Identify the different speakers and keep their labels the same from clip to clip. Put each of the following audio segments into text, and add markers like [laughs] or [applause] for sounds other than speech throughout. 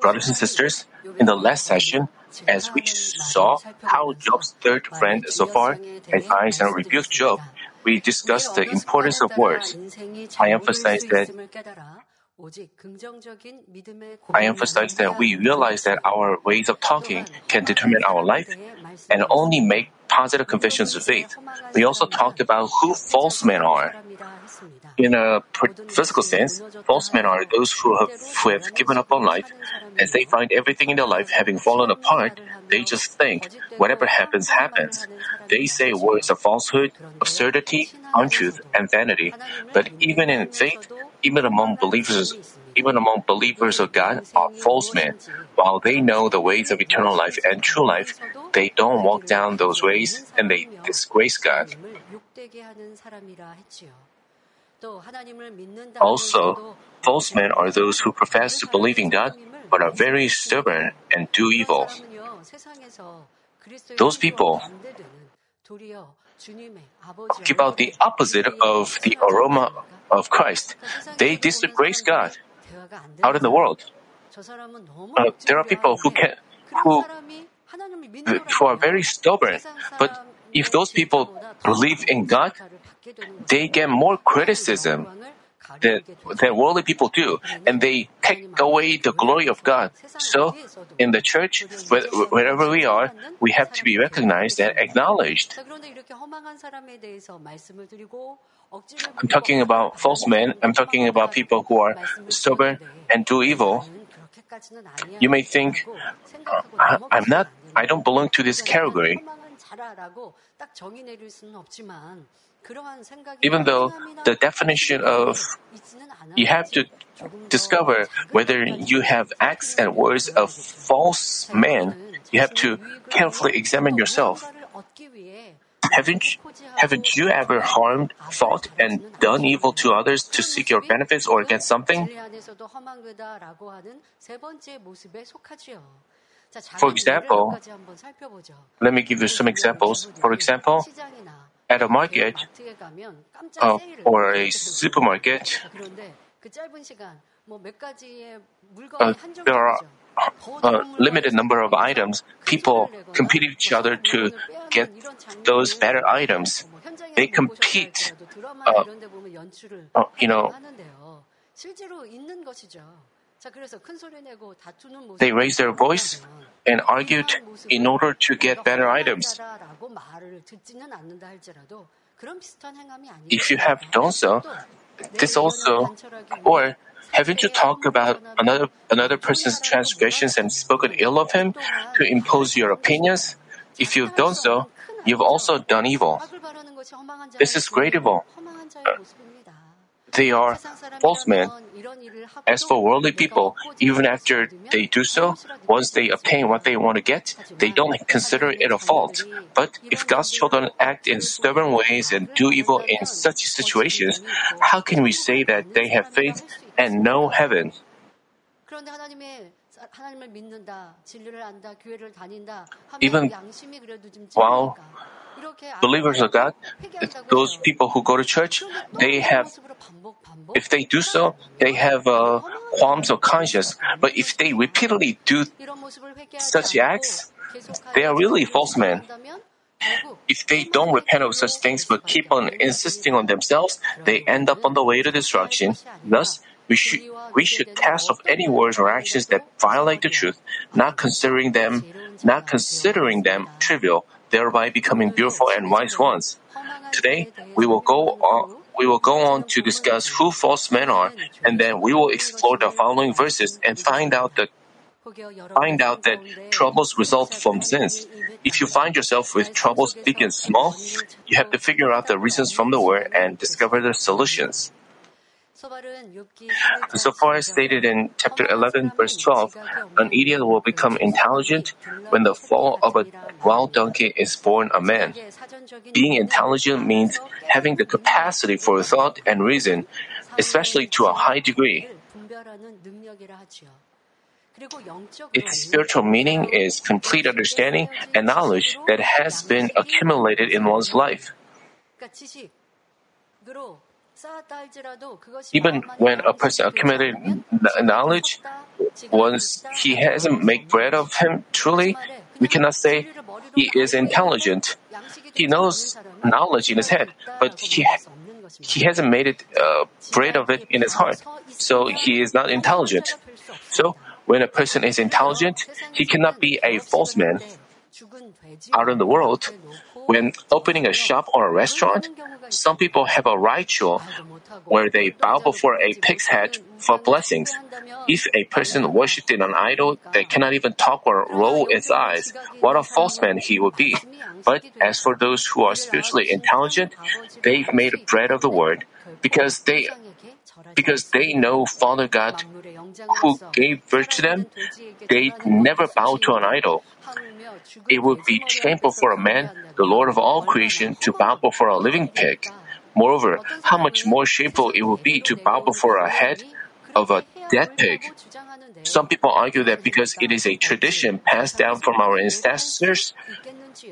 Speaker 1: Brothers and sisters, in the last session, as we saw how Job's third friend so Zophar advised and rebuked Job, we discussed the importance of words. I emphasized that I emphasize that we realize that our ways of talking can determine our life and only make positive confessions of faith. We also talked about who false men are. In a physical sense, false men are those who have, who have given up on life. As they find everything in their life having fallen apart, they just think whatever happens, happens. They say words of falsehood, absurdity, untruth, and vanity. But even in faith, even among believers, even among believers of God are false men. While they know the ways of eternal life and true life, they don't walk down those ways and they disgrace God. Also, false men are those who profess to believe in God but are very stubborn and do evil. Those people give out the opposite of the aroma of Christ. They disgrace God out in the world. Uh, there are people who can who who are very stubborn, but if those people believe in God, they get more criticism than, than worldly people do, and they take away the glory of God. So, in the church, wherever we are, we have to be recognized and acknowledged. I'm talking about false men. I'm talking about people who are stubborn and do evil. You may think, uh, I'm not, I don't belong to this category. Even though the definition of you have to discover whether you have acts and words of false men, you have to carefully examine yourself. Haven't, haven't you ever harmed, fought, and done evil to others to seek your benefits or get something? For example, let me give you some examples. For example, at a market uh, or a supermarket, uh, there are a limited number of items. People compete each other to get those better items. They compete, uh, uh, you know, they raised their voice and argued in order to get better items. If you have done so, this also, or haven't you talked about another another person's transgressions and spoken ill of him to impose your opinions? If you've done so, you've also done evil. This is great evil. Uh, they are false men. As for worldly people, even after they do so, once they obtain what they want to get, they don't consider it a fault. But if God's children act in stubborn ways and do evil in such situations, how can we say that they have faith and know heaven? Even while believers of God, those people who go to church, they have, if they do so, they have uh, qualms of conscience. But if they repeatedly do such acts, they are really false men. If they don't repent of such things but keep on insisting on themselves, they end up on the way to destruction. Thus, we should, we should cast off any words or actions that violate the truth, not considering them, not considering them trivial, thereby becoming beautiful and wise ones. Today, we will go on, we will go on to discuss who false men are, and then we will explore the following verses and find out that find out that troubles result from sins. If you find yourself with troubles big and small, you have to figure out the reasons from the word and discover the solutions. Zophar as stated in chapter 11, verse 12, an idiot will become intelligent when the fall of a wild donkey is born a man. Being intelligent means having the capacity for thought and reason, especially to a high degree. Its spiritual meaning is complete understanding and knowledge that has been accumulated in one's life. Even when a person accumulated knowledge, once he hasn't made bread of him truly, we cannot say he is intelligent. He knows knowledge in his head, but he he hasn't made it uh, bread of it in his heart, so he is not intelligent. So when a person is intelligent, he cannot be a false man. Out in the world, when opening a shop or a restaurant, some people have a ritual where they bow before a pig's head for blessings. If a person worshipped in an idol that cannot even talk or roll its eyes, what a false man he would be. But as for those who are spiritually intelligent, they've made bread of the word because they because they know Father God who gave birth to them, they never bow to an idol. It would be shameful for a man, the Lord of all creation, to bow before a living pig. Moreover, how much more shameful it would be to bow before a head of a dead pig. Some people argue that because it is a tradition passed down from our ancestors,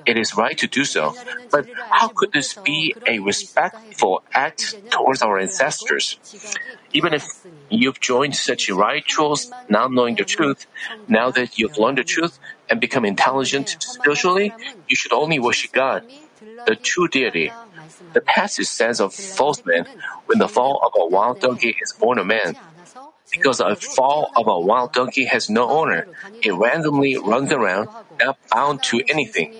Speaker 1: it is right to do so. But how could this be a respectful act towards our ancestors? Even if you've joined such rituals not knowing the truth, now that you've learned the truth and become intelligent spiritually, you should only worship God, the true deity. The passage says of false men, when the fall of a wild donkey is born a man. Because a fall of a wild donkey has no owner, it randomly runs around, not bound to anything.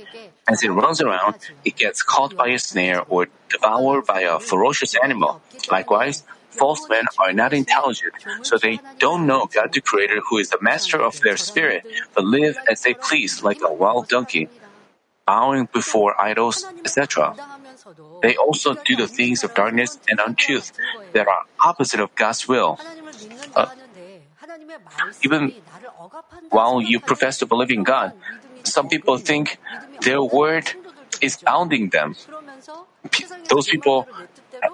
Speaker 1: As it runs around, it gets caught by a snare or devoured by a ferocious animal. Likewise, false men are not intelligent, so they don't know God the Creator who is the master of their spirit, but live as they please like a wild donkey, bowing before idols, etc. They also do the things of darkness and untruth that are opposite of God's will. Uh, even while you profess to believe in God, some people think their word is bounding them. Those people uh,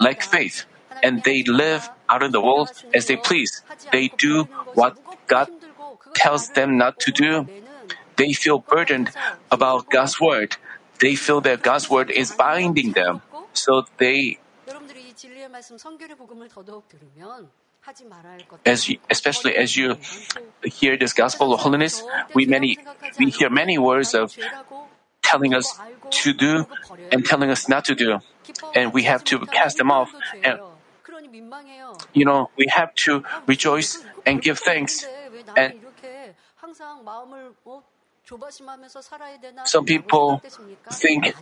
Speaker 1: lack faith and they live out in the world as they please. They do what God tells them not to do. They feel burdened about God's word. They feel that God's word is binding them. So they as you, especially as you hear this gospel of holiness, we many we hear many words of telling us to do and telling us not to do, and we have to cast them off. And you know, we have to rejoice and give thanks. And some people think,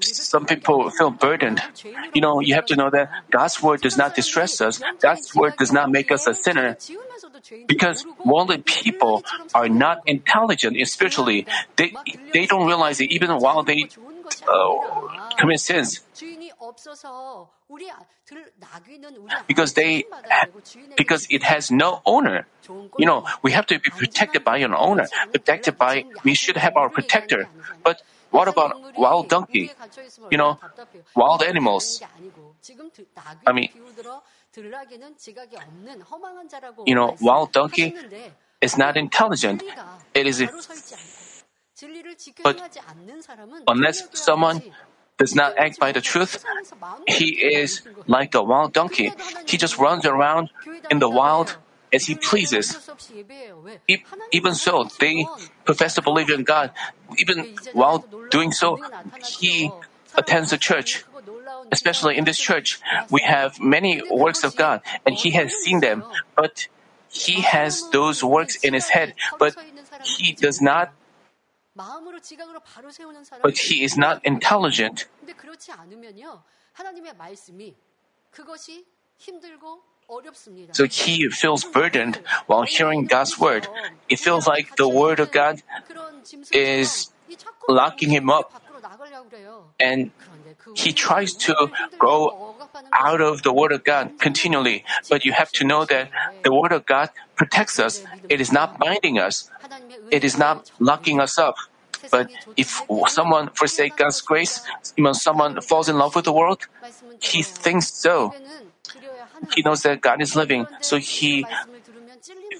Speaker 1: some people feel burdened. You know, you have to know that God's word does not distress us. God's word does not make us a sinner. Because worldly people are not intelligent spiritually. They, they don't realize it even while they uh, commit sins. Because they, because it has no owner. You know, we have to be protected by an owner. Protected by, we should have our protector. But what about wild donkey? You know, wild animals. I mean, you know, wild donkey is not intelligent. It is, but unless someone does not act by the truth, he is like a wild donkey. He just runs around in the wild as he pleases. Even so, they profess to believe in God. Even while doing so, he attends the church. Especially in this church, we have many works of God, and he has seen them, but he has those works in his head, but he does not but he is not intelligent. So he feels burdened while hearing God's word. It feels like the word of God is locking him up. And he tries to go out of the word of God continually. But you have to know that the word of God protects us. It is not binding us. It is not locking us up. But if someone forsakes God's grace, when someone falls in love with the world, he thinks so. He knows that God is living, so he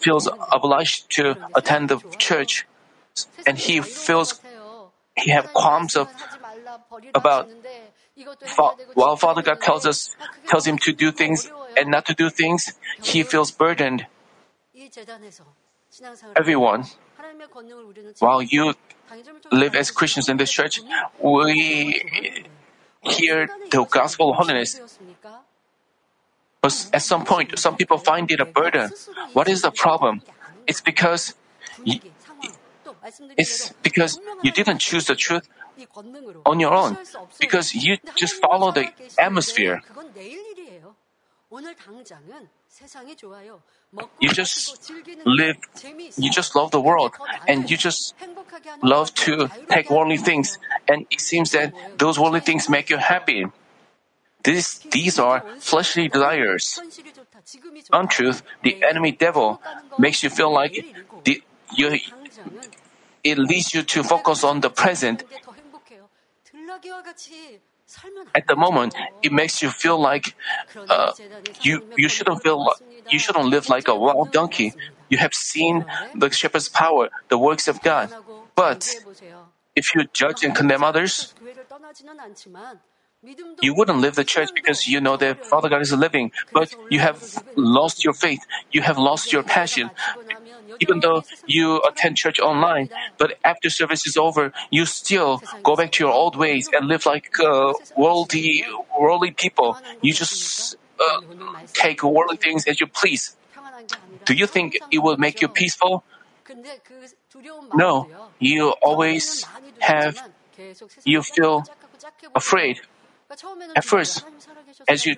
Speaker 1: feels obliged to attend the church, and he feels he have qualms of about while Father God tells us, tells him to do things and not to do things, he feels burdened. Everyone, while you live as Christians in this church, we hear the gospel of holiness. But at some point, some people find it a burden. What is the problem? It's because you, it's because you didn't choose the truth on your own. Because you just follow the atmosphere. You just live, you just love the world, and you just love to take worldly things, and it seems that those worldly things make you happy. This, these are fleshly desires. Untruth, the enemy devil, makes you feel like the, you, it leads you to focus on the present. At the moment, it makes you feel like uh, you you shouldn't feel you shouldn't live like a wild donkey. You have seen the shepherd's power, the works of God. But if you judge and condemn others, you wouldn't leave the church because you know that Father God is living, but you have lost your faith. You have lost your passion. Even though you attend church online, but after service is over, you still go back to your old ways and live like uh, worldly, worldly people. You just uh, take worldly things as you please. Do you think it will make you peaceful? No, you always have, you feel afraid. At first, as you,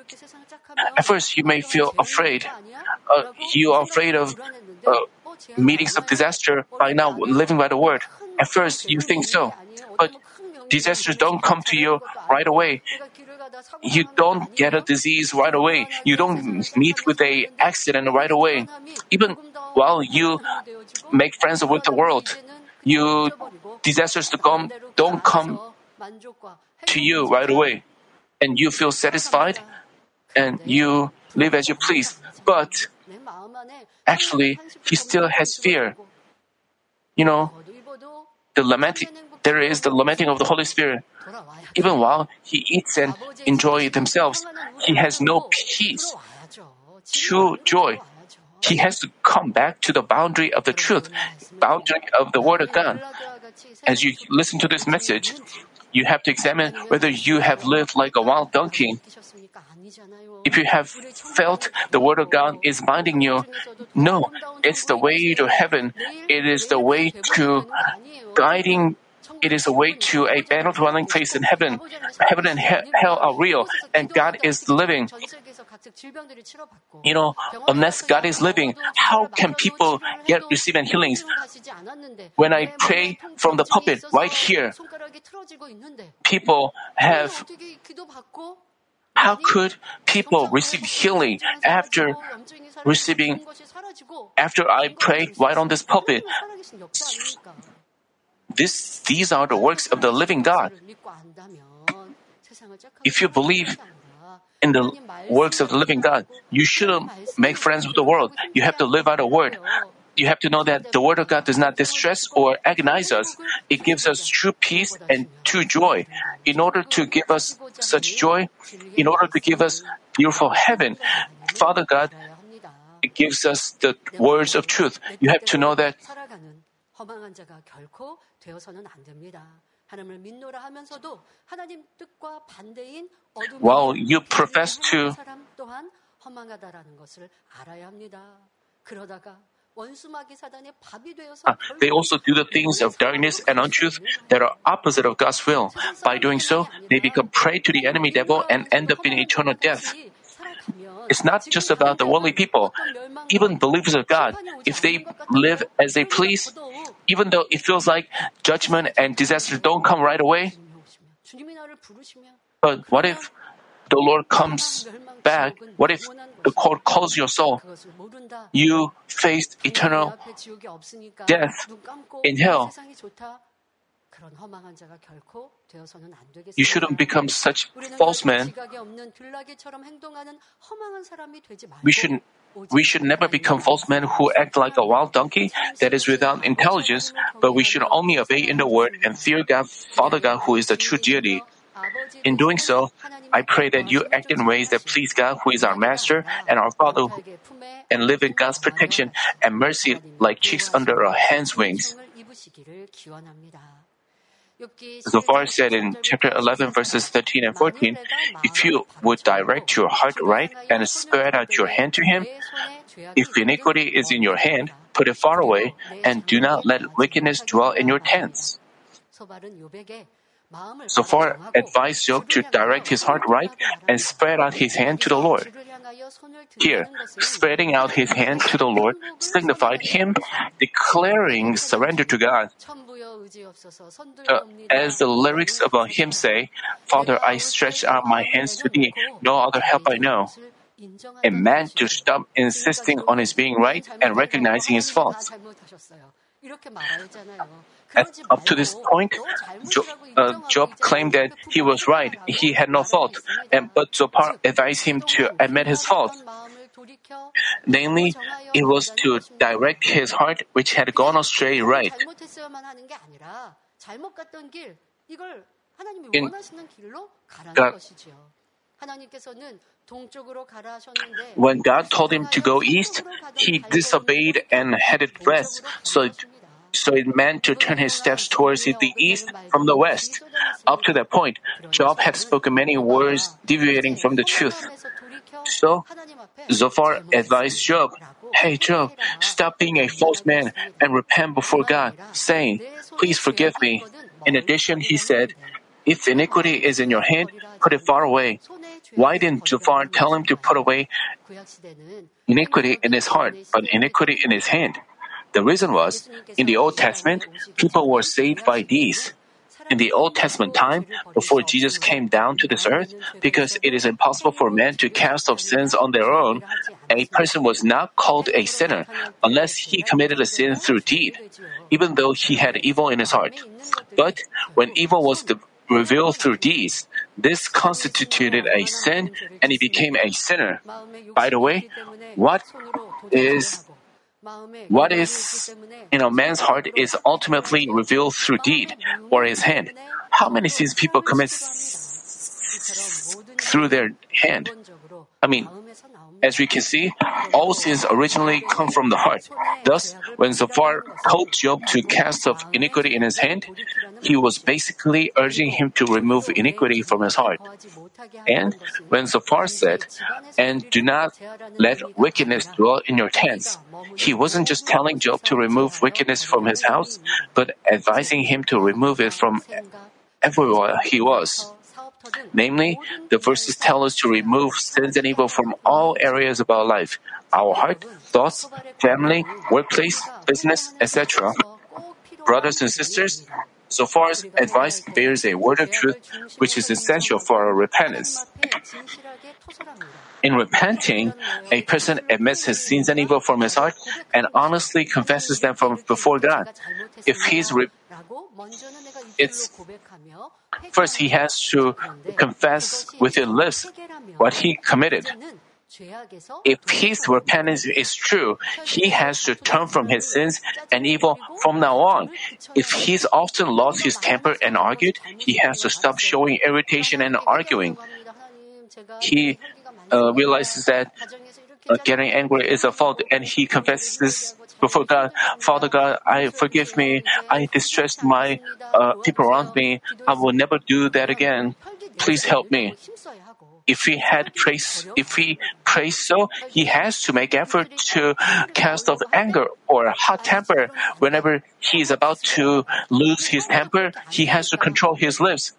Speaker 1: at first you may feel afraid. Uh, you are afraid of uh, meetings of disaster by now living by the word. At first, you think so, but disasters don't come to you right away. You don't get a disease right away. You don't meet with a accident right away. Even while you make friends with the world, you disasters to come don't come to you right away, and you feel satisfied, and you live as you please. But actually, he still has fear. You know, the lamenting, there is the lamenting of the Holy Spirit. Even while he eats and enjoys themselves, he has no peace, true joy. He has to come back to the boundary of the truth, boundary of the Word of God. As you listen to this message, you have to examine whether you have lived like a wild donkey. If you have felt the Word of God is binding you, no, it's the way to heaven. It is the way to guiding. It is a way to a better dwelling place in heaven. Heaven and he- hell are real, and God is living. You know, unless God is living, how can people get receiving healings? When I pray from the pulpit right here, people have how could people receive healing after receiving, after I prayed right on this pulpit? This, these are the works of the living God. If you believe in the works of the living God, you shouldn't make friends with the world. You have to live out the word you have to know that the Word of God does not distress or agonize us. It gives us true peace and true joy. In order to give us such joy, in order to give us beautiful heaven, Father God gives us the words of truth. You have to know that. While you profess to Ah, they also do the things of darkness and untruth that are opposite of God's will. By doing so, they become prey to the enemy devil and end up in eternal death. It's not just about the worldly people. Even believers of God, if they live as they please, even though it feels like judgment and disaster don't come right away, but what if the Lord comes back? What if the court calls your soul. You faced eternal death in hell. You shouldn't become such false men. We should, we should never become false men who act like a wild donkey that is without intelligence, but we should only obey in the word and fear God, Father God, who is the true deity. In doing so, I pray that you act in ways that please God, who is our Master and our Father, and live in God's protection and mercy like chicks under a hen's wings. Zophar said in chapter 11, verses 13 and 14, If you would direct your heart right and spread out your hand to him, if iniquity is in your hand, put it far away, and do not let wickedness dwell in your tents. Zophar advised Job to direct his heart right and spread out his hand to the Lord. Here, spreading out his hand to the Lord signified him declaring surrender to God. Uh, as the lyrics of a hymn say, Father, I stretch out my hands to thee, no other help I know. A man to stop insisting on his being right and recognizing his faults. At, up to this point, Job, uh, Job, claimed that he was right, he had no fault, and but Zophar advised him to admit his fault. Namely, it was to direct his heart which had gone astray right. In God, when God told him to go east, he disobeyed and headed west, so so it meant to turn his steps towards the east from the west. Up to that point, Job had spoken many words deviating from the truth. So, Zophar advised Job, Hey Job, stop being a false man and repent before God, saying, Please forgive me. In addition, he said, If iniquity is in your hand, put it far away. Why didn't Zophar tell him to put away iniquity in his heart, but iniquity in his hand? The reason was, in the Old Testament, people were saved by these. In the Old Testament time, before Jesus came down to this earth, because it is impossible for men to cast off sins on their own, a person was not called a sinner unless he committed a sin through deed, even though he had evil in his heart. But when evil was revealed through deeds, this constituted a sin and he became a sinner. By the way, what is what is in a man's heart is ultimately revealed through deed or his hand. How many sins people commit through their hand? I mean, as we can see, all sins originally come from the heart. Thus, when Zophar told Job to cast off iniquity in his hand, he was basically urging him to remove iniquity from his heart. And when Zophar said, and do not let wickedness dwell in your tents, he wasn't just telling Job to remove wickedness from his house, but advising him to remove it from everywhere he was. Namely, the verses tell us to remove sins and evil from all areas of our life our heart, thoughts, family, workplace, business, etc. Brothers and sisters, Zophar's advice bears a word of truth which is essential for our repentance. In repenting, a person admits his sins and evil from his heart and honestly confesses them from before God. If he's re- it's first he has to confess with his lips what he committed. If his repentance is true, he has to turn from his sins and evil from now on. If he's often lost his temper and argued, he has to stop showing irritation and arguing. He uh, realizes that uh, getting angry is a fault and he confesses before God, Father God, I forgive me. I distressed my uh, people around me. I will never do that again. Please help me if he had praised, if he prays so, he has to make effort to cast off anger or hot temper. Whenever he is about to lose his temper, he has to control his lips.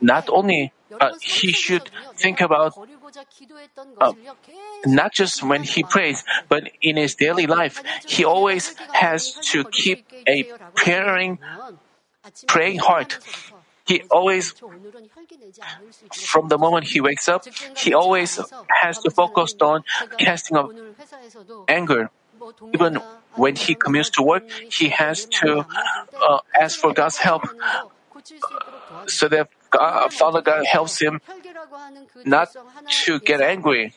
Speaker 1: Not only uh, he should think about uh, not just when he prays, but in his daily life, he always has to keep a praying praying heart. He always, from the moment he wakes up, he always has to focus on casting off anger. Even when he commutes to work, he has to uh, ask for God's help so that uh, God, Father God helps him not to get angry.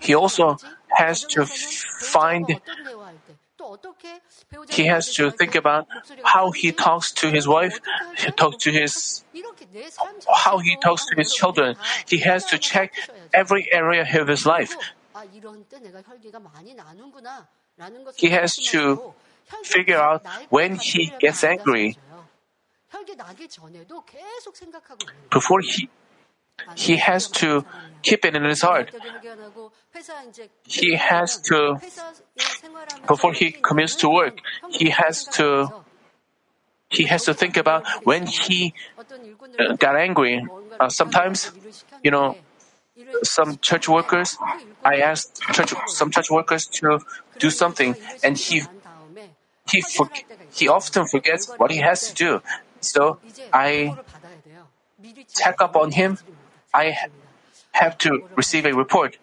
Speaker 1: he also has to find he has to think about how he talks to his wife, talks to his how he talks to his children. He has to check every area of his life. He has to figure out when he gets angry. Before he he has to keep it in his heart. He has to, before he commits to work, he has to, he has to think about when he uh, got angry. Uh, sometimes, you know, some church workers, I asked church, some church workers to do something, and he he for, he often forgets what he has to do. So I check up on him. I have to receive a report.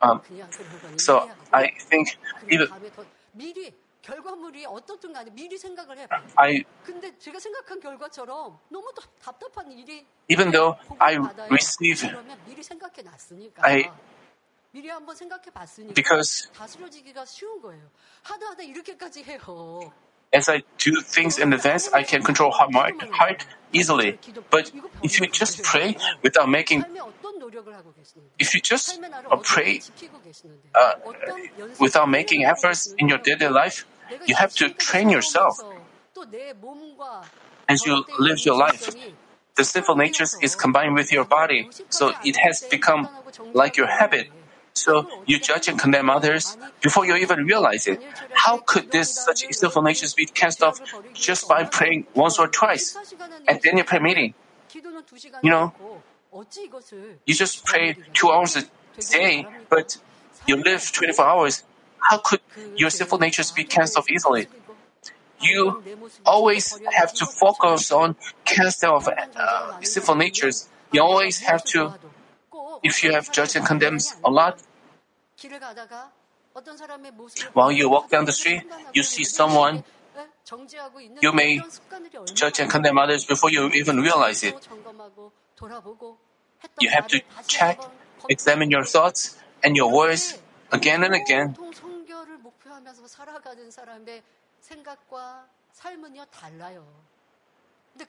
Speaker 1: Um, so I think even 결과물이 어떻든 간에 미리 생각을 해봐요. I, 근데 제가 생각한 결과처럼 너무 답답한 일이 even though I receive 미리 생각해 놨으니까 I, because as I do things in advance, I can control my heart easily. But if you just pray uh, without making, if you just pray uh, without making efforts in your daily life, you have to train yourself. As you live your life, the sinful nature is combined with your body, so it has become like your habit. So you judge and condemn others before you even realize it. How could this such sinful natures be cast off just by praying once or twice at any prayer meeting? You know, you just pray two hours a day, but you live 24 hours. How could your sinful natures be cast off easily? You always have to focus on cast off uh, sinful natures. You always have to, if you have judged and condemned a lot, while you walk down the street, you see someone, you may judge and condemn others before you even realize it. You have to check, examine your thoughts and your words again and again.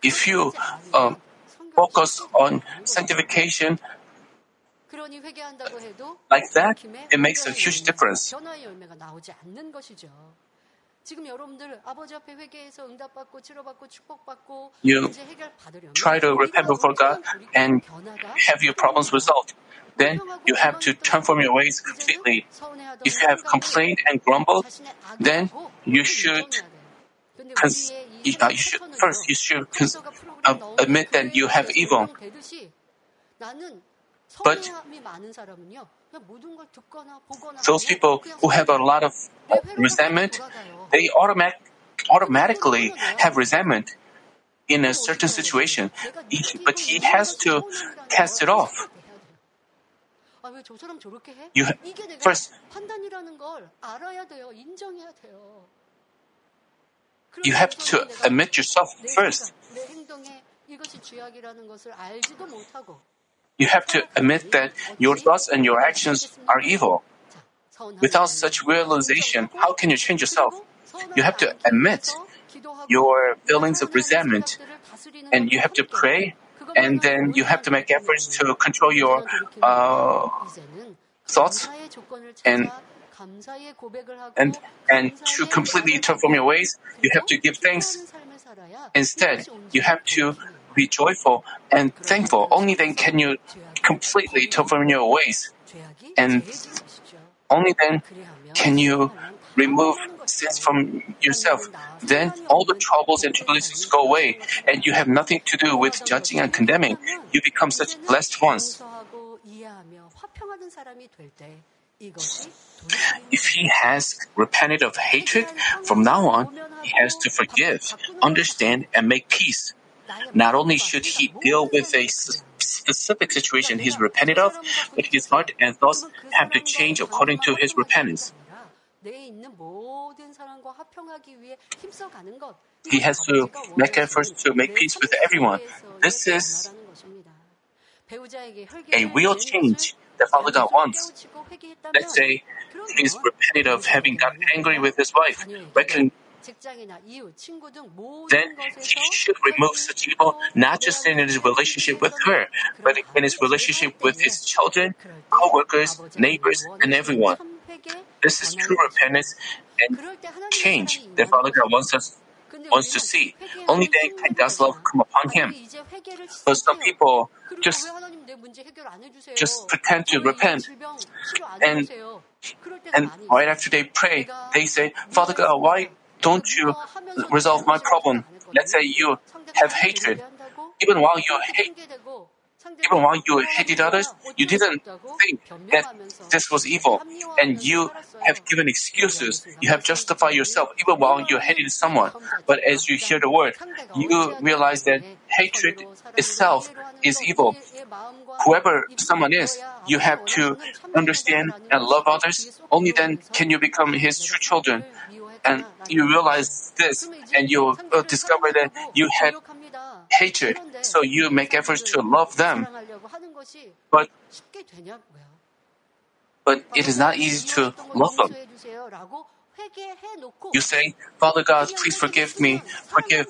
Speaker 1: If you um, focus on sanctification, like that, it makes a huge difference. You try to repent before God and have your problems resolved. Then you have to turn from your ways completely. If you have complained and grumbled, then you should, cons- uh, you should first you should cons- uh, admit that you have evil. But those people who have a lot of resentment, they automatic, automatically have resentment in a certain situation, but he has to cast it off. You ha- first, you have to admit yourself first. You have to admit that your thoughts and your actions are evil. Without such realization, how can you change yourself? You have to admit your feelings of resentment and you have to pray and then you have to make efforts to control your uh, thoughts and and and to completely transform your ways, you have to give thanks. Instead, you have to be joyful and thankful. Only then can you completely transform your ways. And only then can you remove sins from yourself. Then all the troubles and tribulations go away, and you have nothing to do with judging and condemning. You become such blessed ones. If he has repented of hatred, from now on, he has to forgive, understand, and make peace. Not only should he deal with a specific situation he's repented of, but his heart and thoughts have to change according to his repentance. He has to make efforts to make peace with everyone. This is a real change that Father God wants. Let's say he's repented of having gotten angry with his wife, reckon, then he should remove such evil not just in his relationship with her, but in his relationship with his children, co-workers, neighbors, and everyone. This is true repentance and change that Father God wants us wants to see. Only then can God's love come upon him. But some people just just pretend to repent, and and right after they pray, they say, "Father God, why don't you resolve my problem?" Let's say you have hatred, even while you hate even while you hated others, you didn't think that this was evil, and you have given excuses. You have justified yourself even while you hated someone. But as you hear the word, you realize that hatred itself is evil. Whoever someone is, you have to understand and love others. Only then can you become his true children. And you realize this, and you uh, discover that you had hatred, so you make efforts to love them. But, but it is not easy to love them. You say, Father God, please forgive me, forgive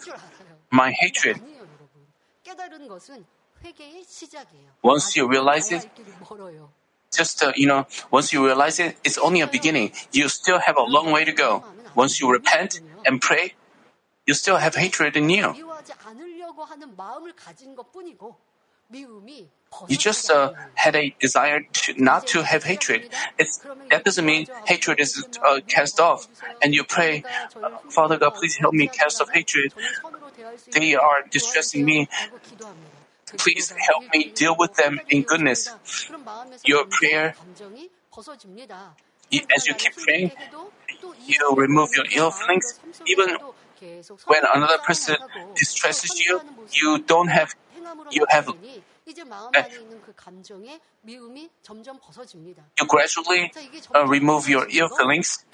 Speaker 1: my hatred. Once you realize it, just uh, you know, once you realize it, it's only a beginning. You still have a long way to go. Once you repent and pray, you still have hatred in you. You just uh, had a desire to not to have hatred. It's, that doesn't mean hatred is uh, cast off. And you pray, Father God, please help me cast off hatred. They are distressing me. Please help me deal with them in goodness. Your prayer, as you keep praying, you remove your ill feelings. Even when another person distresses you, you don't have, you have, you gradually uh, remove your ill feelings.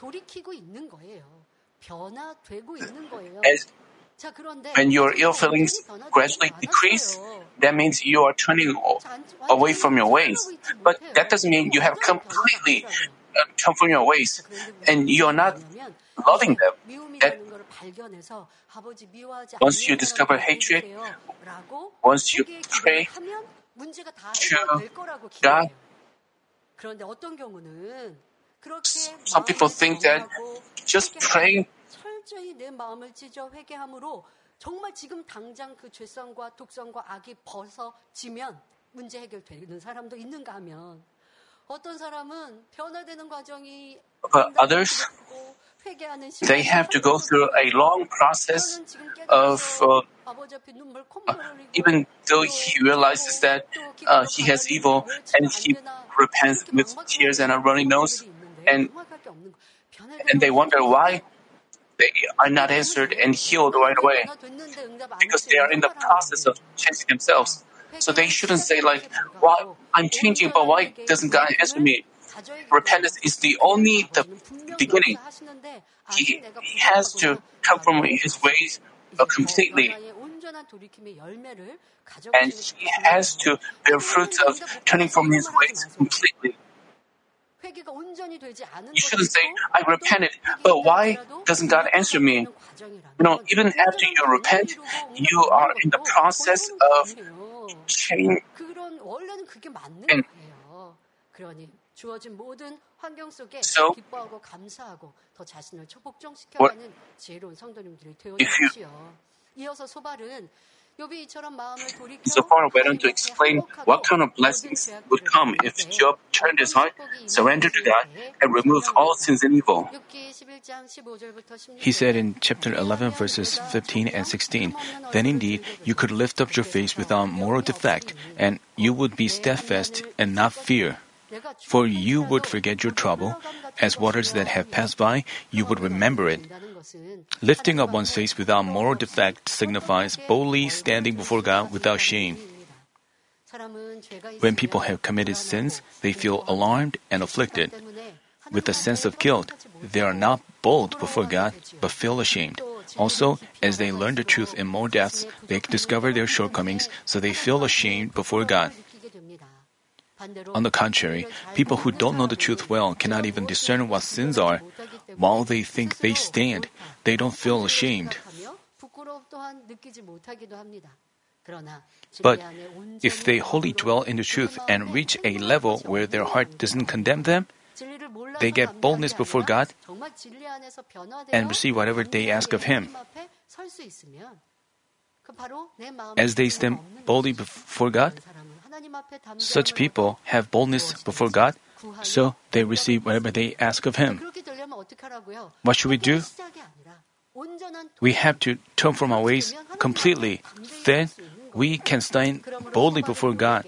Speaker 1: As when your ill feelings gradually decrease, that means you are turning away from your ways. But that doesn't mean you have completely come from your ways and you are not loving them. That once you discover hatred, once you pray to God, some people think that just praying 정말 지금 당장 그 죄성과 독성과 악이 벗어지면 문제 해결되는 사람도 있는가 하면 but others, they have to go through a long process of, uh, even though he realizes that uh, he has evil and he repents with tears and a running nose, and, and they wonder why they are not answered and healed right away because they are in the process of changing themselves. So they shouldn't say like, "Why I'm changing, but why doesn't God answer me?" Repentance is the only the beginning. He, he has to come from his ways uh, completely. And he has to bear fruits of turning from his ways completely. You shouldn't say, I repented, but why doesn't God answer me? You know, even after you repent, you are in the process of change. And 주어진 모든 환경 속에 so, 기뻐하고 감사하고 더 자신을 복종시켜가는 지혜로운 성도님들이 되어주시오. 이어서 소발은 Zophar went on to explain what kind of blessings would come if Job turned his heart, surrendered to God, and removed all sins and evil.
Speaker 2: He said in chapter 11, verses 15 and 16, Then indeed you could lift up your face without moral defect, and you would be steadfast and not fear. For you would forget your trouble, as waters that have passed by, you would remember it. Lifting up one's face without moral defect signifies boldly standing before God without shame. When people have committed sins, they feel alarmed and afflicted. with a sense of guilt, they are not bold before God, but feel ashamed. Also, as they learn the truth in more depths, they discover their shortcomings, so they feel ashamed before God. On the contrary, people who don't know the truth well cannot even discern what sins are. While they think they stand, they don't feel ashamed. But if they wholly dwell in the truth and reach a level where their heart doesn't condemn them, they get boldness before God and receive whatever they ask of Him. As they stand boldly before God, such people have boldness before God, so they receive whatever they ask of Him. What should we do? We have to turn from our ways completely. Then we can stand boldly before God.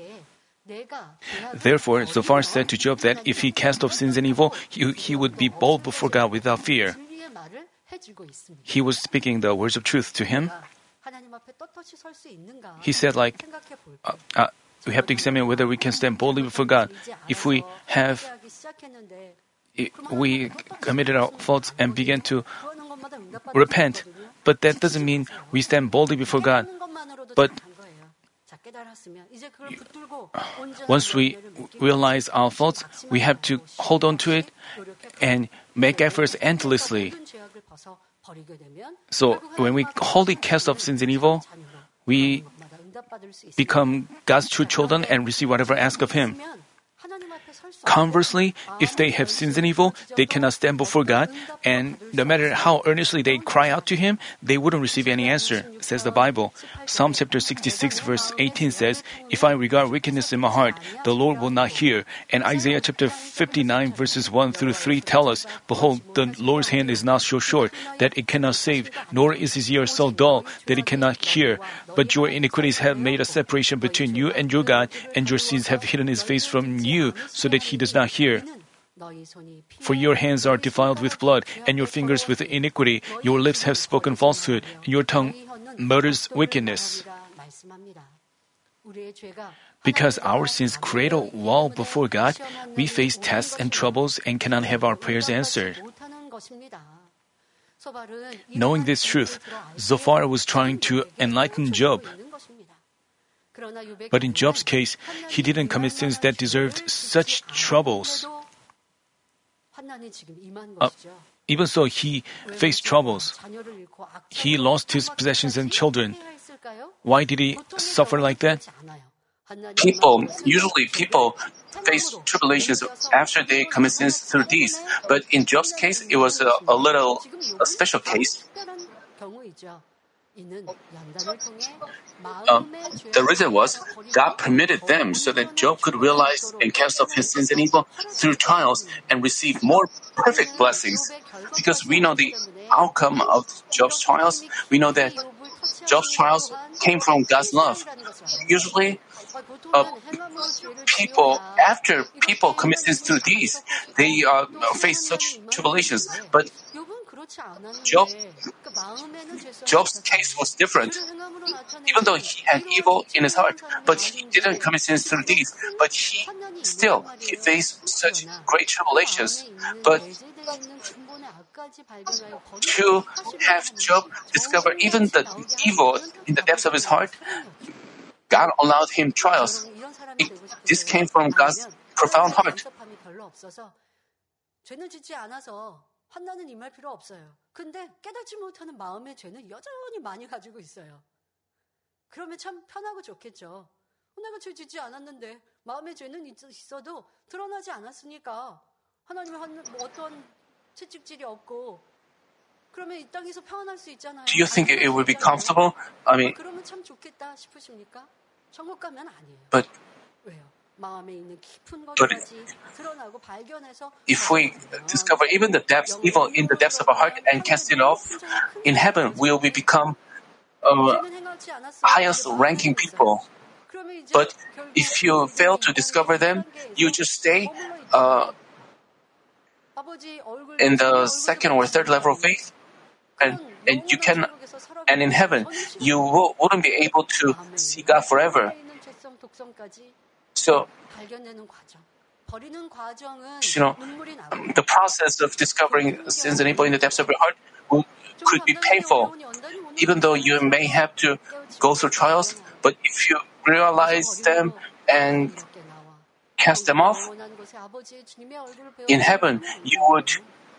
Speaker 2: Therefore, Zophar said to Job that if he cast off sins and evil, he, he would be bold before God without fear. He was speaking the words of truth to him. He said, like, uh, uh, we have to examine whether we can stand boldly before God. If we have, we committed our faults and began to repent, but that doesn't mean we stand boldly before God. But once we realize our faults, we have to hold on to it and make efforts endlessly. So when we wholly cast off sins and evil, we become God's true children and receive whatever ask of Him. Conversely, if they have sins and evil, they cannot stand before God, and no matter how earnestly they cry out to Him, they wouldn't receive any answer, says the Bible. Psalm chapter 66 verse 18 says, If I regard wickedness in my heart, the Lord will not hear. And Isaiah chapter 59 verses 1 through 3 tell us, Behold, the Lord's hand is not so short that it cannot save, nor is his ear so dull that it cannot hear. But your iniquities have made a separation between you and your God, and your sins have hidden his face from you, so that he does not hear. For your hands are defiled with blood, and your fingers with iniquity. Your lips have spoken falsehood, and your tongue murders wickedness. Because our sins create a wall before God, we face tests and troubles and cannot have our prayers answered. Knowing this truth, Zophar was trying to enlighten Job. But in Job's case, he didn't commit sins that deserved such troubles. Uh, even so, he faced troubles. He lost his possessions and children. Why did he suffer like that?
Speaker 1: People, usually people face tribulations after they commit sins through these. But in Job's case, it was a, a little a special case. Uh, the reason was God permitted them so that Job could realize and cast off his sins and evil through trials and receive more perfect blessings. Because we know the outcome of Job's trials, we know that Job's trials came from God's love. Usually, uh, people after people commit sins through these, they uh, face such tribulations. But Job, Job's case was different. Even though he had evil in his heart, but he didn't commit sins through these. But he still he faced such great tribulations. But to have Job discover even the evil in the depths of his heart, God allowed him trials. It, this came from God's profound heart.
Speaker 3: 판단은 임할 필요 없어요. 근데 깨닫지 못하는 마음의 죄는 여전히 많이 가지고 있어요. 그러면 참 편하고 좋겠죠. 내가 죄 짓지 않았는데 마음의 죄는 있어도 드러나지 않았으니까 하나님의 한, 뭐 어떤 채찍질이 없고
Speaker 1: Do you think it would be comfortable? I mean, but but if we discover even the depths, evil in the depths of our heart and cast it off, in heaven will we become uh, highest ranking people. But if you fail to discover them, you just stay uh, in the second or third level of faith? And and you can, and in heaven you will, wouldn't be able to see God forever. So, you know, the process of discovering sins and evil in the depths of your heart will, could be painful. Even though you may have to go through trials, but if you realize them and cast them off, in heaven you would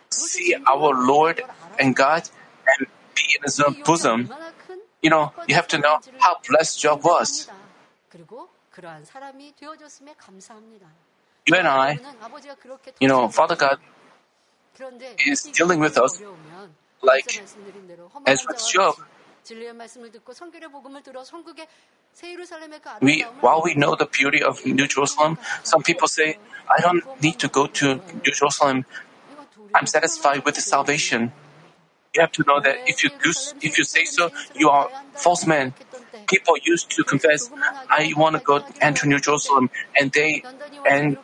Speaker 1: see our Lord and God and be in His own bosom. You know, you have to know how blessed Job was. You and I, you know, Father God is dealing with us like as with Job. We, while we know the beauty of New Jerusalem, some people say, I don't need to go to New Jerusalem. I'm satisfied with the salvation. You have to know that if you if you say so, you are false man. People used to confess, I want to go enter New Jerusalem, and they and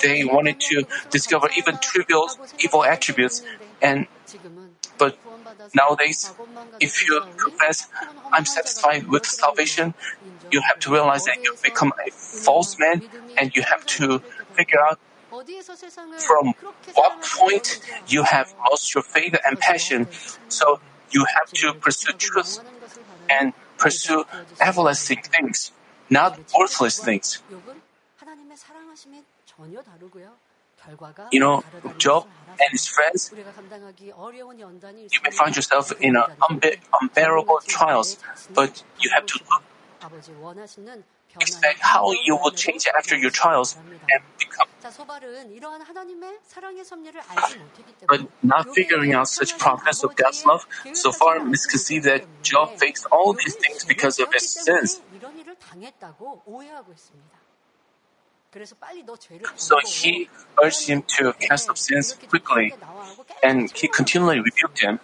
Speaker 1: they wanted to discover even trivial evil attributes. And but nowadays, if you confess, I'm satisfied with salvation, you have to realize that you've become a false man, and you have to figure out from what point you have lost your faith and passion. So you have to pursue truth and pursue everlasting things, not worthless things. You know, Job and his friends, you may find yourself in unbe- unbearable trials, but you have to look expect how you will change after your trials and become. Ah, but not figuring out such progress of God's love, Zophar misconceived that Job faced all these things because of his sins. So he urged him to cast off sins quickly, and he continually rebuked him.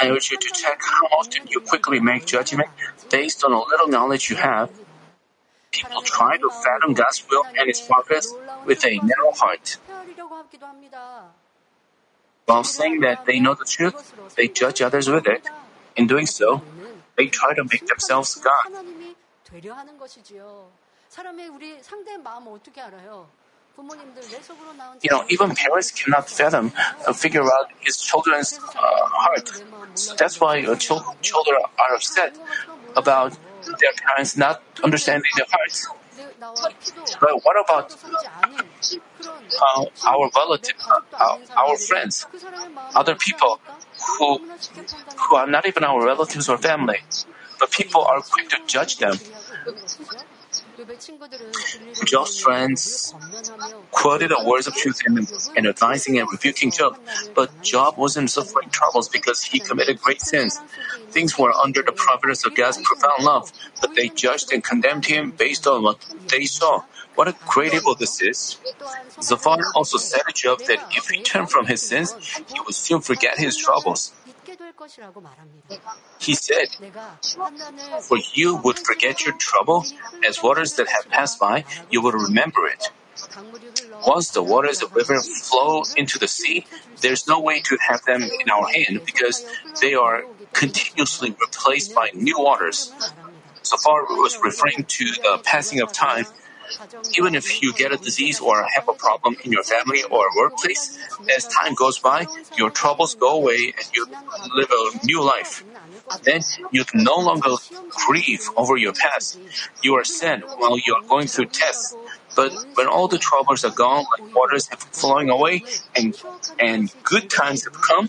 Speaker 1: I urge you to check how often you quickly make judgment based on a little knowledge you have. People try to fathom God's will and His progress with a narrow heart. While saying that they know the truth, they judge others with it. In doing so, they try to make themselves God. You know, even parents cannot fathom, uh, figure out his children's uh, heart. So that's why uh, ch- children are upset about their parents not understanding their hearts. But what about uh, our relatives, uh, our friends, other people who who are not even our relatives or family, but people are quick to judge them? Job's friends quoted the words of truth and, and advising and rebuking Job, but Job wasn't suffering troubles because he committed great sins. Things were under the providence of God's profound love, but they judged and condemned him based on what they saw. What a great evil this is. Zophar also said to Job that if he turned from his sins, he would soon forget his troubles. He said, For you would forget your trouble, as waters that have passed by, you will remember it. Once the waters of river flow into the sea, there's no way to have them in our hand because they are continuously replaced by new waters. Zophar was referring to the passing of time even if you get a disease or have a problem in your family or workplace, as time goes by, your troubles go away and you live a new life. Then you can no longer grieve over your past. You are sad while you are going through tests. But when all the troubles are gone, like waters have flowing away, and and good times have come,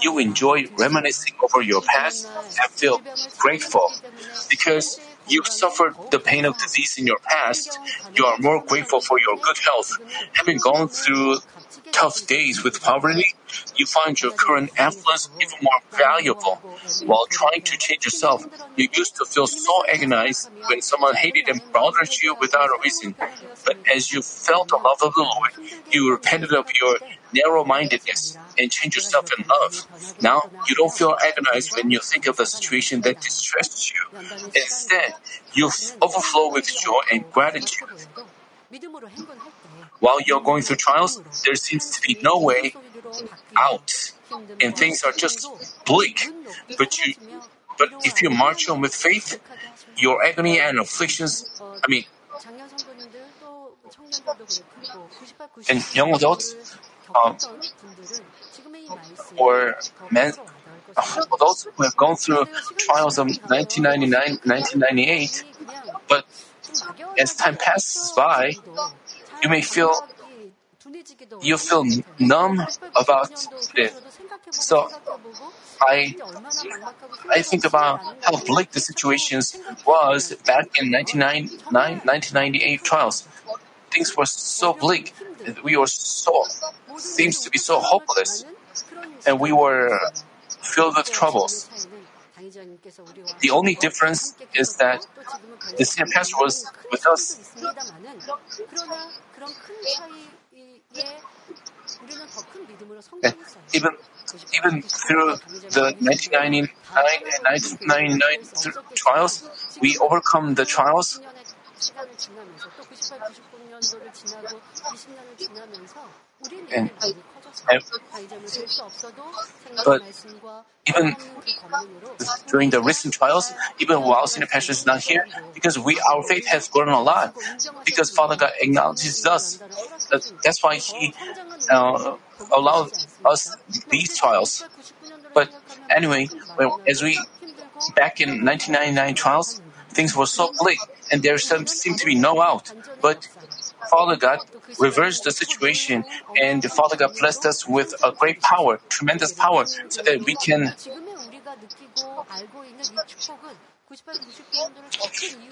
Speaker 1: you enjoy reminiscing over your past and feel grateful because you suffered the pain of disease in your past, you are more grateful for your good health. Having gone through tough days with poverty, you find your current affluence even more valuable. While trying to change yourself, you used to feel so agonized when someone hated and bothered you without a reason. But as you felt the love of the Lord, you repented of your narrow-mindedness and changed yourself in love. Now, you don't feel agonized when you think of a situation that distresses you. Instead, you overflow with joy and gratitude. While you're going through trials, there seems to be no way out, and things are just bleak. But you, but if you march on with faith, your agony and afflictions, I mean, and young adults, um, or men, adults who have gone through trials of 1999, 1998, but as time passes by, you may feel you feel numb about it. So I I think about how bleak the situation was back in 1998 trials. Things were so bleak. We were so seems to be so hopeless, and we were filled with troubles. The only difference is that the senior pastor was with us. And even even through the 1999 and 1999 trials, we overcome the trials. And, but even during the recent trials, even while senior pastor is not here, because we our faith has grown a lot, because Father God acknowledges us. That's why He uh, allowed us these trials. But anyway, as we back in 1999 trials, things were so bleak, and there seemed to be no out. But Father God reversed the situation, and the Father God blessed us with a great power, tremendous power, so that we can.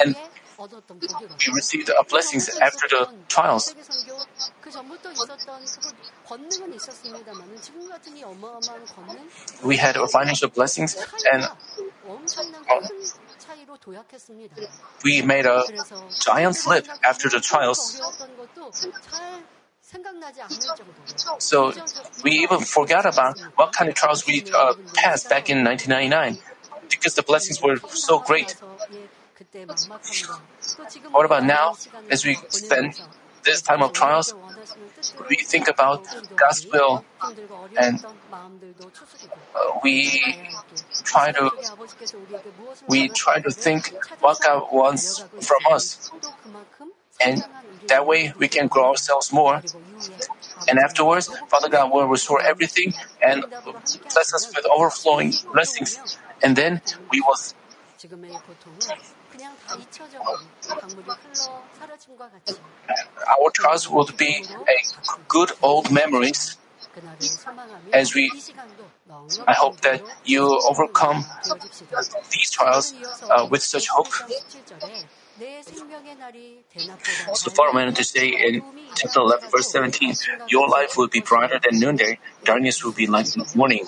Speaker 1: And we received our blessings after the trials. We had our financial blessings and we made a giant flip after the trials. So we even forgot about what kind of trials we uh, passed back in 1999 because the blessings were so great. What about now, as we spend this time of trials, we think about God's will and uh, we try to we try to think what God wants from us, and that way we can grow ourselves more. And afterwards, Father God will restore everything and bless us with overflowing blessings, and then we will our trials would be a good old memories as we I hope that you overcome these trials uh, with such hope. Zophar, I wanted to say in chapter 11, verse 17, your life will be brighter than noonday, darkness will be like morning.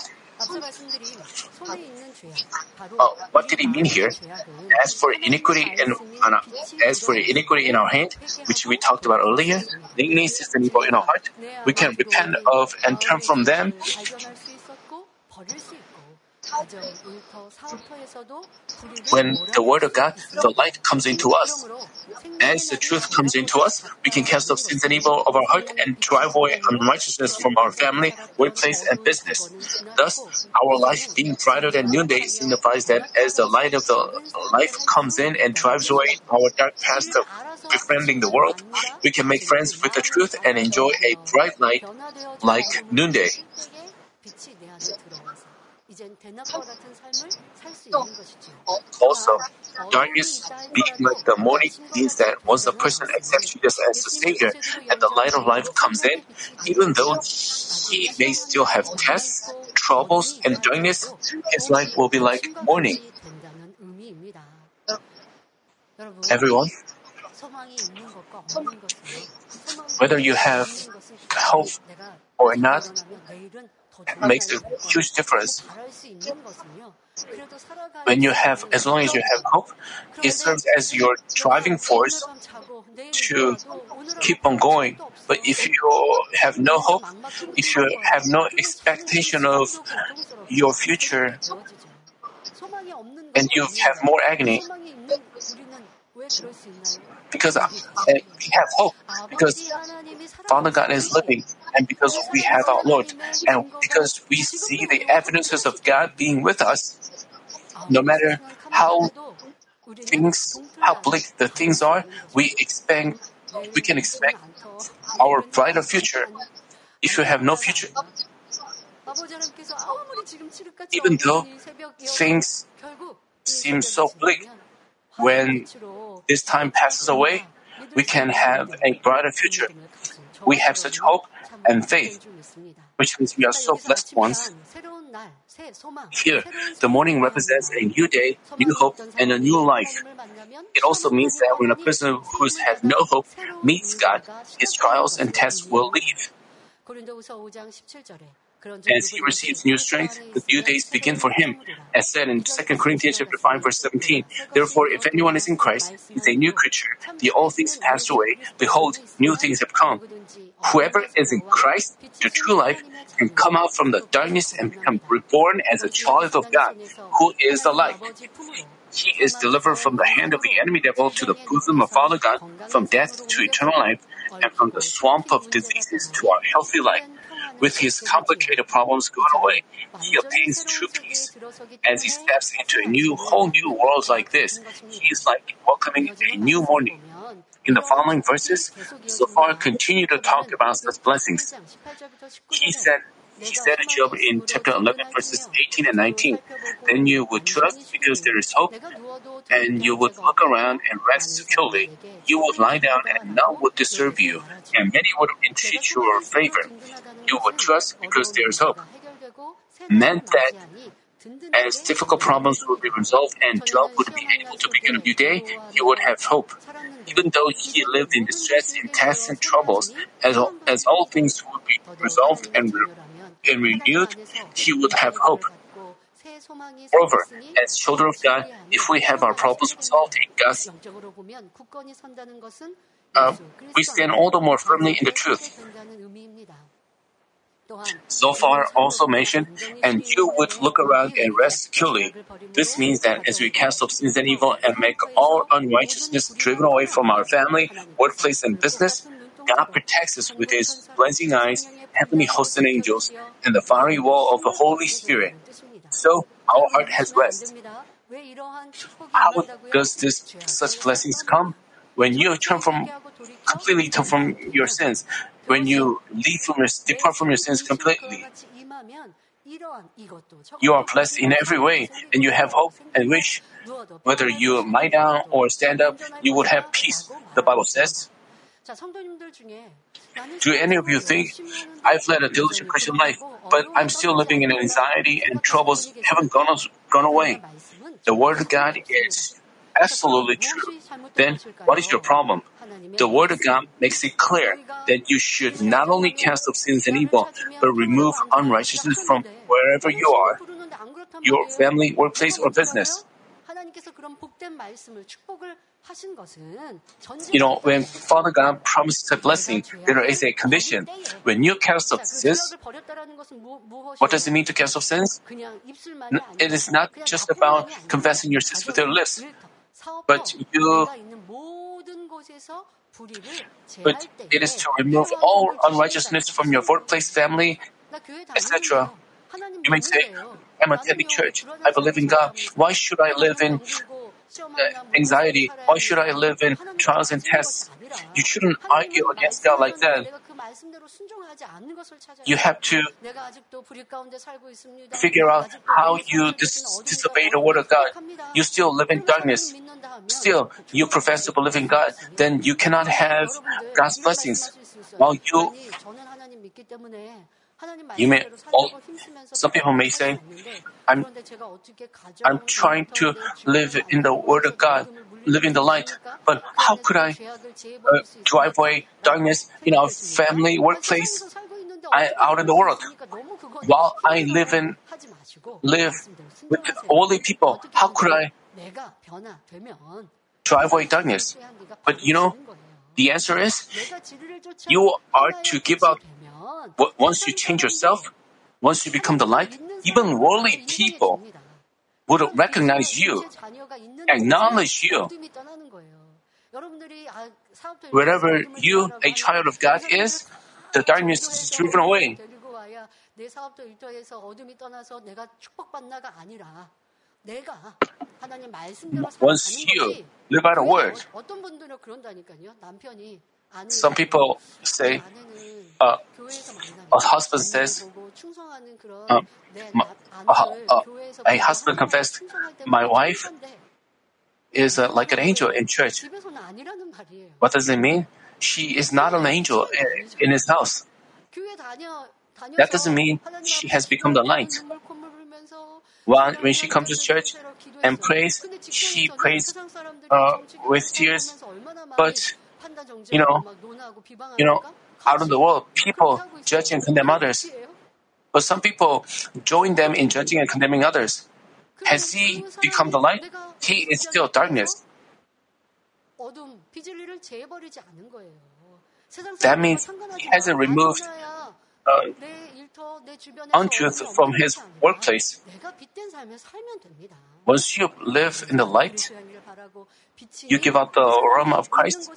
Speaker 1: Uh, what did he mean here? As for iniquity in uh, as for iniquity in our hand, which we talked about earlier, the and evil in our heart, we can repent of and turn from them. When the Word of God, the light comes into us, as the truth comes into us, we can cast off sins and evil of our heart and drive away unrighteousness from our family, workplace, and business. Thus, our life being brighter than noonday signifies that as the light of the life comes in and drives away our dark past of befriending the world, we can make friends with the truth and enjoy a bright light like noonday. Also, darkness being like the morning means that once a person accepts Jesus as the Savior and the light of life comes in, even though he may still have tests, troubles, and darkness, his life will be like morning. Uh, everyone, whether you have hope or not, makes a huge difference. When you have, as long as you have hope, it serves as your driving force to keep on going. But if you have no hope, if you have no expectation of your future, and you have more agony, because we have hope, because Father God is living, and because we have our Lord, and because we see the evidences of God being with us, no matter how things, how bleak the things are, we expect, we can expect our brighter future. If you have no future, even though things seem so bleak, when this time passes away, we can have a brighter future. We have such hope and faith, which means we are so blessed ones. Here, the morning represents a new day, new hope, and a new life. It also means that when a person who has no hope meets God, his trials and tests will leave. As he receives new strength, the new days begin for him. As said in 2 Corinthians chapter 5 verse 17, Therefore, if anyone is in Christ, he is a new creature. The old things passed away. Behold, new things have come. Whoever is in Christ, the true life, can come out from the darkness and become reborn as a child of God, who is the light. He is delivered from the hand of the enemy devil to the bosom of Father God, from death to eternal life, and from the swamp of diseases to our healthy life. With his complicated problems gone away, he obtains true peace. As he steps into a new, whole new world like this, he is like welcoming a new morning. In the following verses, Zophar continued to talk about such blessings. He said, he said to Job in chapter 11, verses 18 and 19, Then you would trust because there is hope, and you would look around and rest securely. You would lie down and none would disturb you, and many would entreat your favor. You would trust because there is hope. Meant that as difficult problems would be resolved and Job would be able to begin a new day, he would have hope. Even though he lived in distress, in tests and troubles, as all, as all things would be resolved and, re- and renewed, he would have hope. Moreover, as children of God, if we have our problems resolved in God's, uh, we stand all the more firmly in the truth. Zophar, also mentioned, and you would look around and rest securely. This means that as we cast off sins and evil and make all unrighteousness driven away from our family, workplace, and business, God protects us with His cleansing eyes, heavenly hosts and angels, and the fiery wall of the Holy Spirit. So our heart has rest. How does this such blessings come? When you turn from completely turn from your sins, when you leave from your, depart from your sins completely. You are blessed in every way, and you have hope and wish. Whether you lie down or stand up, you will have peace, the Bible says. Do any of you think, I've led a diligent Christian life, but I'm still living in anxiety and troubles haven't gone, gone away? The Word of God is absolutely true. Then, what is your problem? The Word of God makes it clear that you should not only cast off sins and evil, but remove unrighteousness from wherever you are, your family, workplace, or business. You know, when Father God promises a blessing, there is a condition. When you cast off sins, what does it mean to cast off sins? It is not just about confessing your sins with your lips, but you but it is to remove all unrighteousness from your workplace, family, etc. You may say, I'm attending church. I believe in God. Why should I live in anxiety? Why should I live in trials and tests? You shouldn't argue against God like that. You have to figure out how you dis- disobey the word of God. You still live in darkness. Still, you profess to believe in God. Then you cannot have God's blessings. While you you may, all, some people may say, I'm, I'm trying to live in the Word of God, live in the light, but how could I uh, drive away darkness in our family, workplace, I, out in the world? While I live in, live with holy people, how could I drive away darkness? But you know, the answer is, you are to give up once you change yourself, once you become the light, even worldly people would recognize you, acknowledge you. Wherever you, a child of God, is, the darkness is driven away. once you live by the word. Some people say, uh, a husband says, uh, uh, a husband confessed, my wife is uh, like an angel in church. What does it mean? She is not an angel in his house. That doesn't mean she has become the light. When she comes to church and prays, she prays uh, with tears. But, you know, you know, out of the world, people judge and condemn others. But some people join them in judging and condemning others. Has he become the light? He is still darkness. That means he hasn't removed untruth from his workplace. Once you live in the light, you give out the aroma of Christ.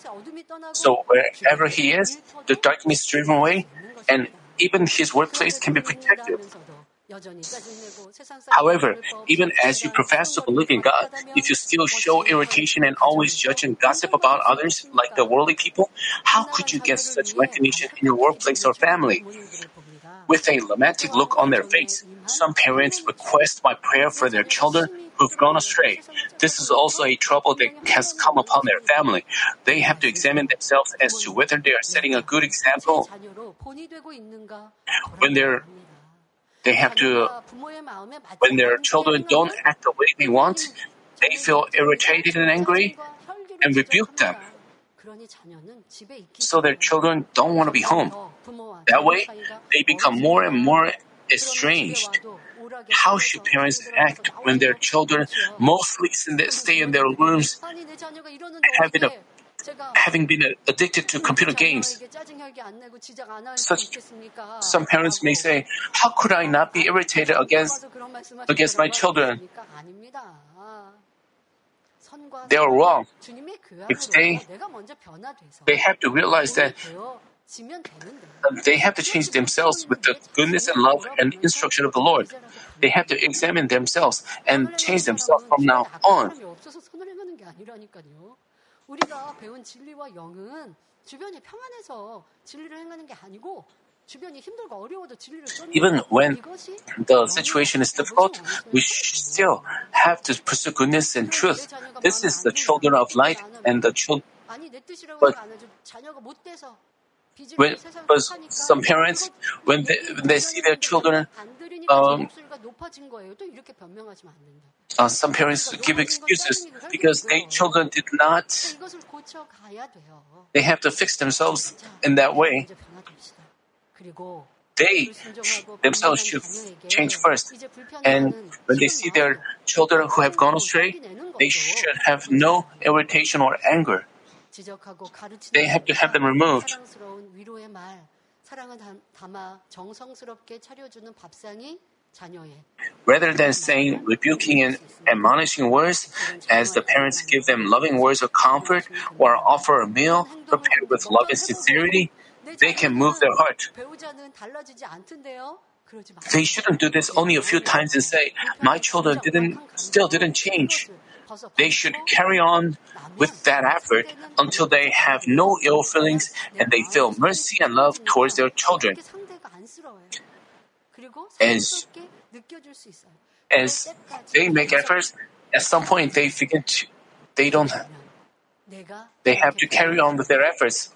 Speaker 1: So wherever he is, the darkness is driven away, and even his workplace can be protected. However, even as you profess to believe in God, if you still show irritation and always judge and gossip about others like the worldly people, how could you get such recognition in your workplace or family? With a lamenting look on their face, some parents request my prayer for their children who've gone astray. This is also a trouble that has come upon their family. They have to examine themselves as to whether they are setting a good example when they're they have to, when their children don't act the way they want, they feel irritated and angry and rebuke them. So their children don't want to be home. That way, they become more and more estranged. How should parents act when their children mostly stay in their rooms, having a having been addicted to computer games. Such, some parents may say, How could I not be irritated against, against my children? They are wrong. If they, they have to realize that they have to change themselves with the goodness and love and instruction of the Lord. They have to examine themselves and change themselves from now on. 우리가 배운 진리와 영은 주변이 평안해서 진리를 행하는 게 아니고 Even when the situation is difficult, we still have to pursue goodness and truth. This is the children of light and the children. But, when, some parents, when they, when they see their children um, uh, some parents give excuses because their children did not. They have to fix themselves in that way. They themselves should change first. And when they see their children who have gone astray, they should have no irritation or anger. They have to have them removed. Rather than saying rebuking and admonishing words, as the parents give them loving words of comfort or offer a meal prepared with love and sincerity, they can move their heart. They shouldn't do this only a few times and say, "My children didn't still didn't change." They should carry on with that effort until they have no ill feelings and they feel mercy and love towards their children. As, as they make efforts, at some point they begin to, they don't, they have to carry on with their efforts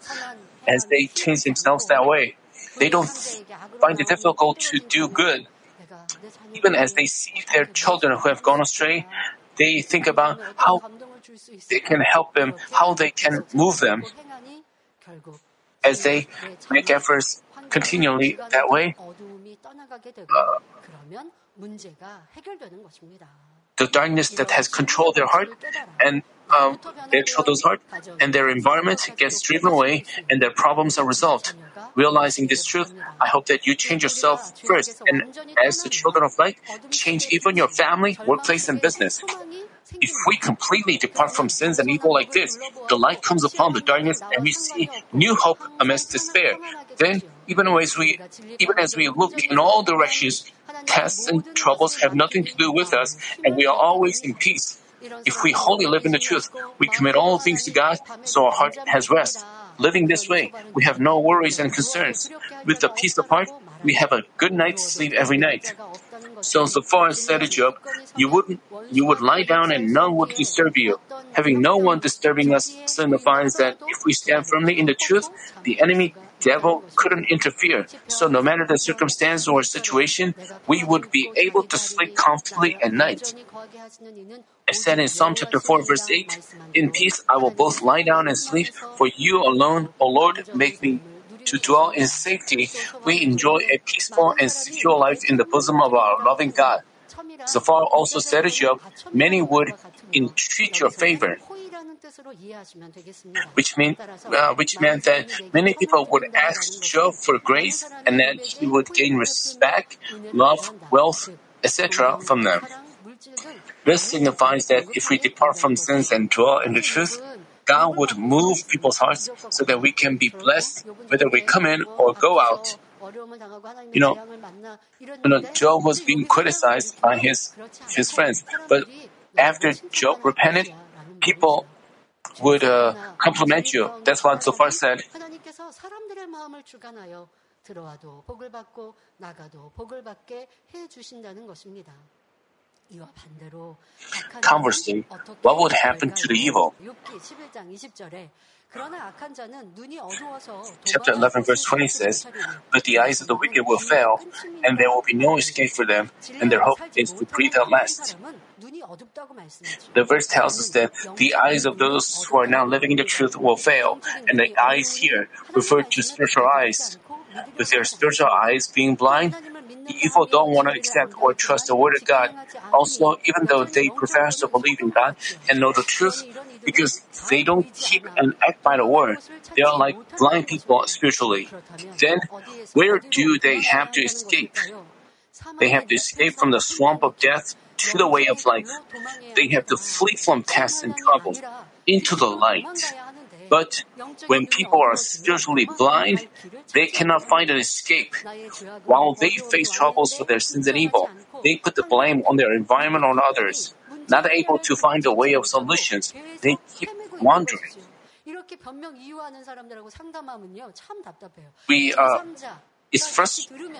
Speaker 1: as they change themselves that way. They don't find it difficult to do good. Even as they see their children who have gone astray, they think about how they can help them, how they can move them. As they make efforts continually that way, uh, the darkness that has controlled their heart and um, their children's heart and their environment gets driven away and their problems are resolved. Realizing this truth, I hope that you change yourself first and as the children of light, change even your family, workplace, and business. If we completely depart from sins and evil like this, the light comes upon the darkness and we see new hope amidst despair. Then, even as we, even as we look in all directions, tests and troubles have nothing to do with us and we are always in peace. If we wholly live in the truth, we commit all things to God, so our heart has rest. Living this way, we have no worries and concerns. With the peace of heart, we have a good night's sleep every night. So Zophar said to Job, you would you would lie down and none would disturb you. Having no one disturbing us signifies that if we stand firmly in the truth, the enemy devil couldn't interfere. So no matter the circumstance or situation, we would be able to sleep comfortably at night. It said in Psalm chapter 4 verse 8, In peace I will both lie down and sleep, for you alone, O Lord, make me to dwell in safety. We enjoy a peaceful and secure life in the bosom of our loving God. Zophar also said to Job, Many would entreat your favor which, mean, uh, which meant that many people would ask Job for grace and that he would gain respect, love, wealth, etc. from them. This signifies that if we depart from sins and dwell in the truth, God would move people's hearts so that we can be blessed whether we come in or go out. You know, you know, Job was being criticized by his his friends, but after Job repented, people would uh, compliment you. That's what Zophar said. Conversely, what would happen to the evil? Chapter 11, verse 20 says, But the eyes of the wicked will fail, and there will be no escape for them, and their hope is to breathe at last. The verse tells us that the eyes of those who are now living in the truth will fail, and the eyes here refer to spiritual eyes. With their spiritual eyes being blind, the evil don't want to accept or trust the word of God. Also, even though they profess to believe in God and know the truth, because they don't keep and act by the word. They are like blind people spiritually. Then, where do they have to escape? They have to escape from the swamp of death to the way of life. They have to flee from tests and troubles into the light. But when people are spiritually blind, they cannot find an escape. While they face troubles for their sins and evil, they put the blame on their environment or others. Not able to find a way of solutions, they keep wandering. We, uh, it's frustrating.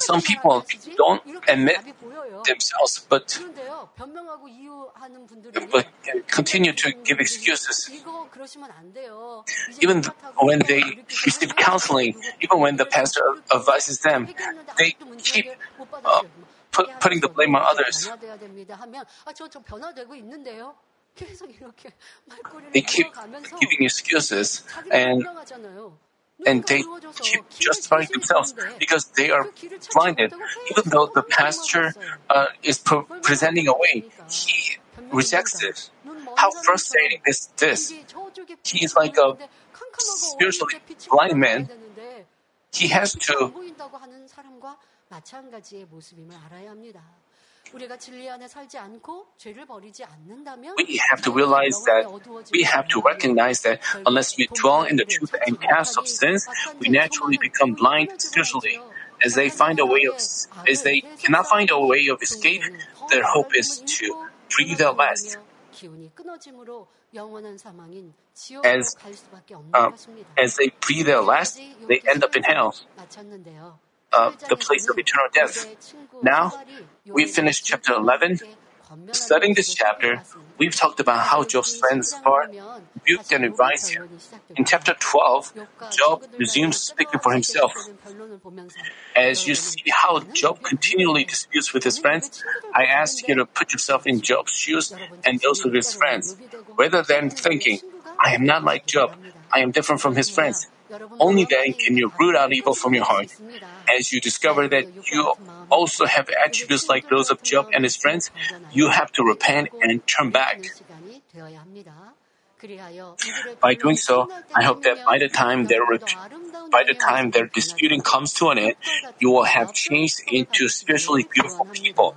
Speaker 1: Some people don't admit themselves, but, but continue to give excuses. Even when they receive counseling, even when the pastor advises them, they keep uh, put, putting the blame on others. [laughs] They keep giving excuses and and they keep justifying themselves because they are blinded. Even though the pastor uh, is presenting a way, he rejects it. How frustrating is this? He is like a spiritually blind man. He has to we have to realize that we have to recognize that unless we dwell in the truth and cast off sins, we naturally become blind spiritually. As they find a way of, as they cannot find a way of escape, their hope is to breathe their last. As, uh, as they breathe their last, they end up in hell uh, the place of eternal death. Now, we finished chapter 11. Studying this chapter, we've talked about how Job's friends are rebuked and advised him. In chapter 12, Job resumes speaking for himself. As you see how Job continually disputes with his friends, I ask you to put yourself in Job's shoes and those of his friends, rather than thinking, I am not like Job, I am different from his friends. Only then can you root out evil from your heart. As you discover that you also have attributes like those of Job and his friends, you have to repent and turn back. By doing so, I hope that by the time their by the time their disputing comes to an end, you will have changed into spiritually beautiful people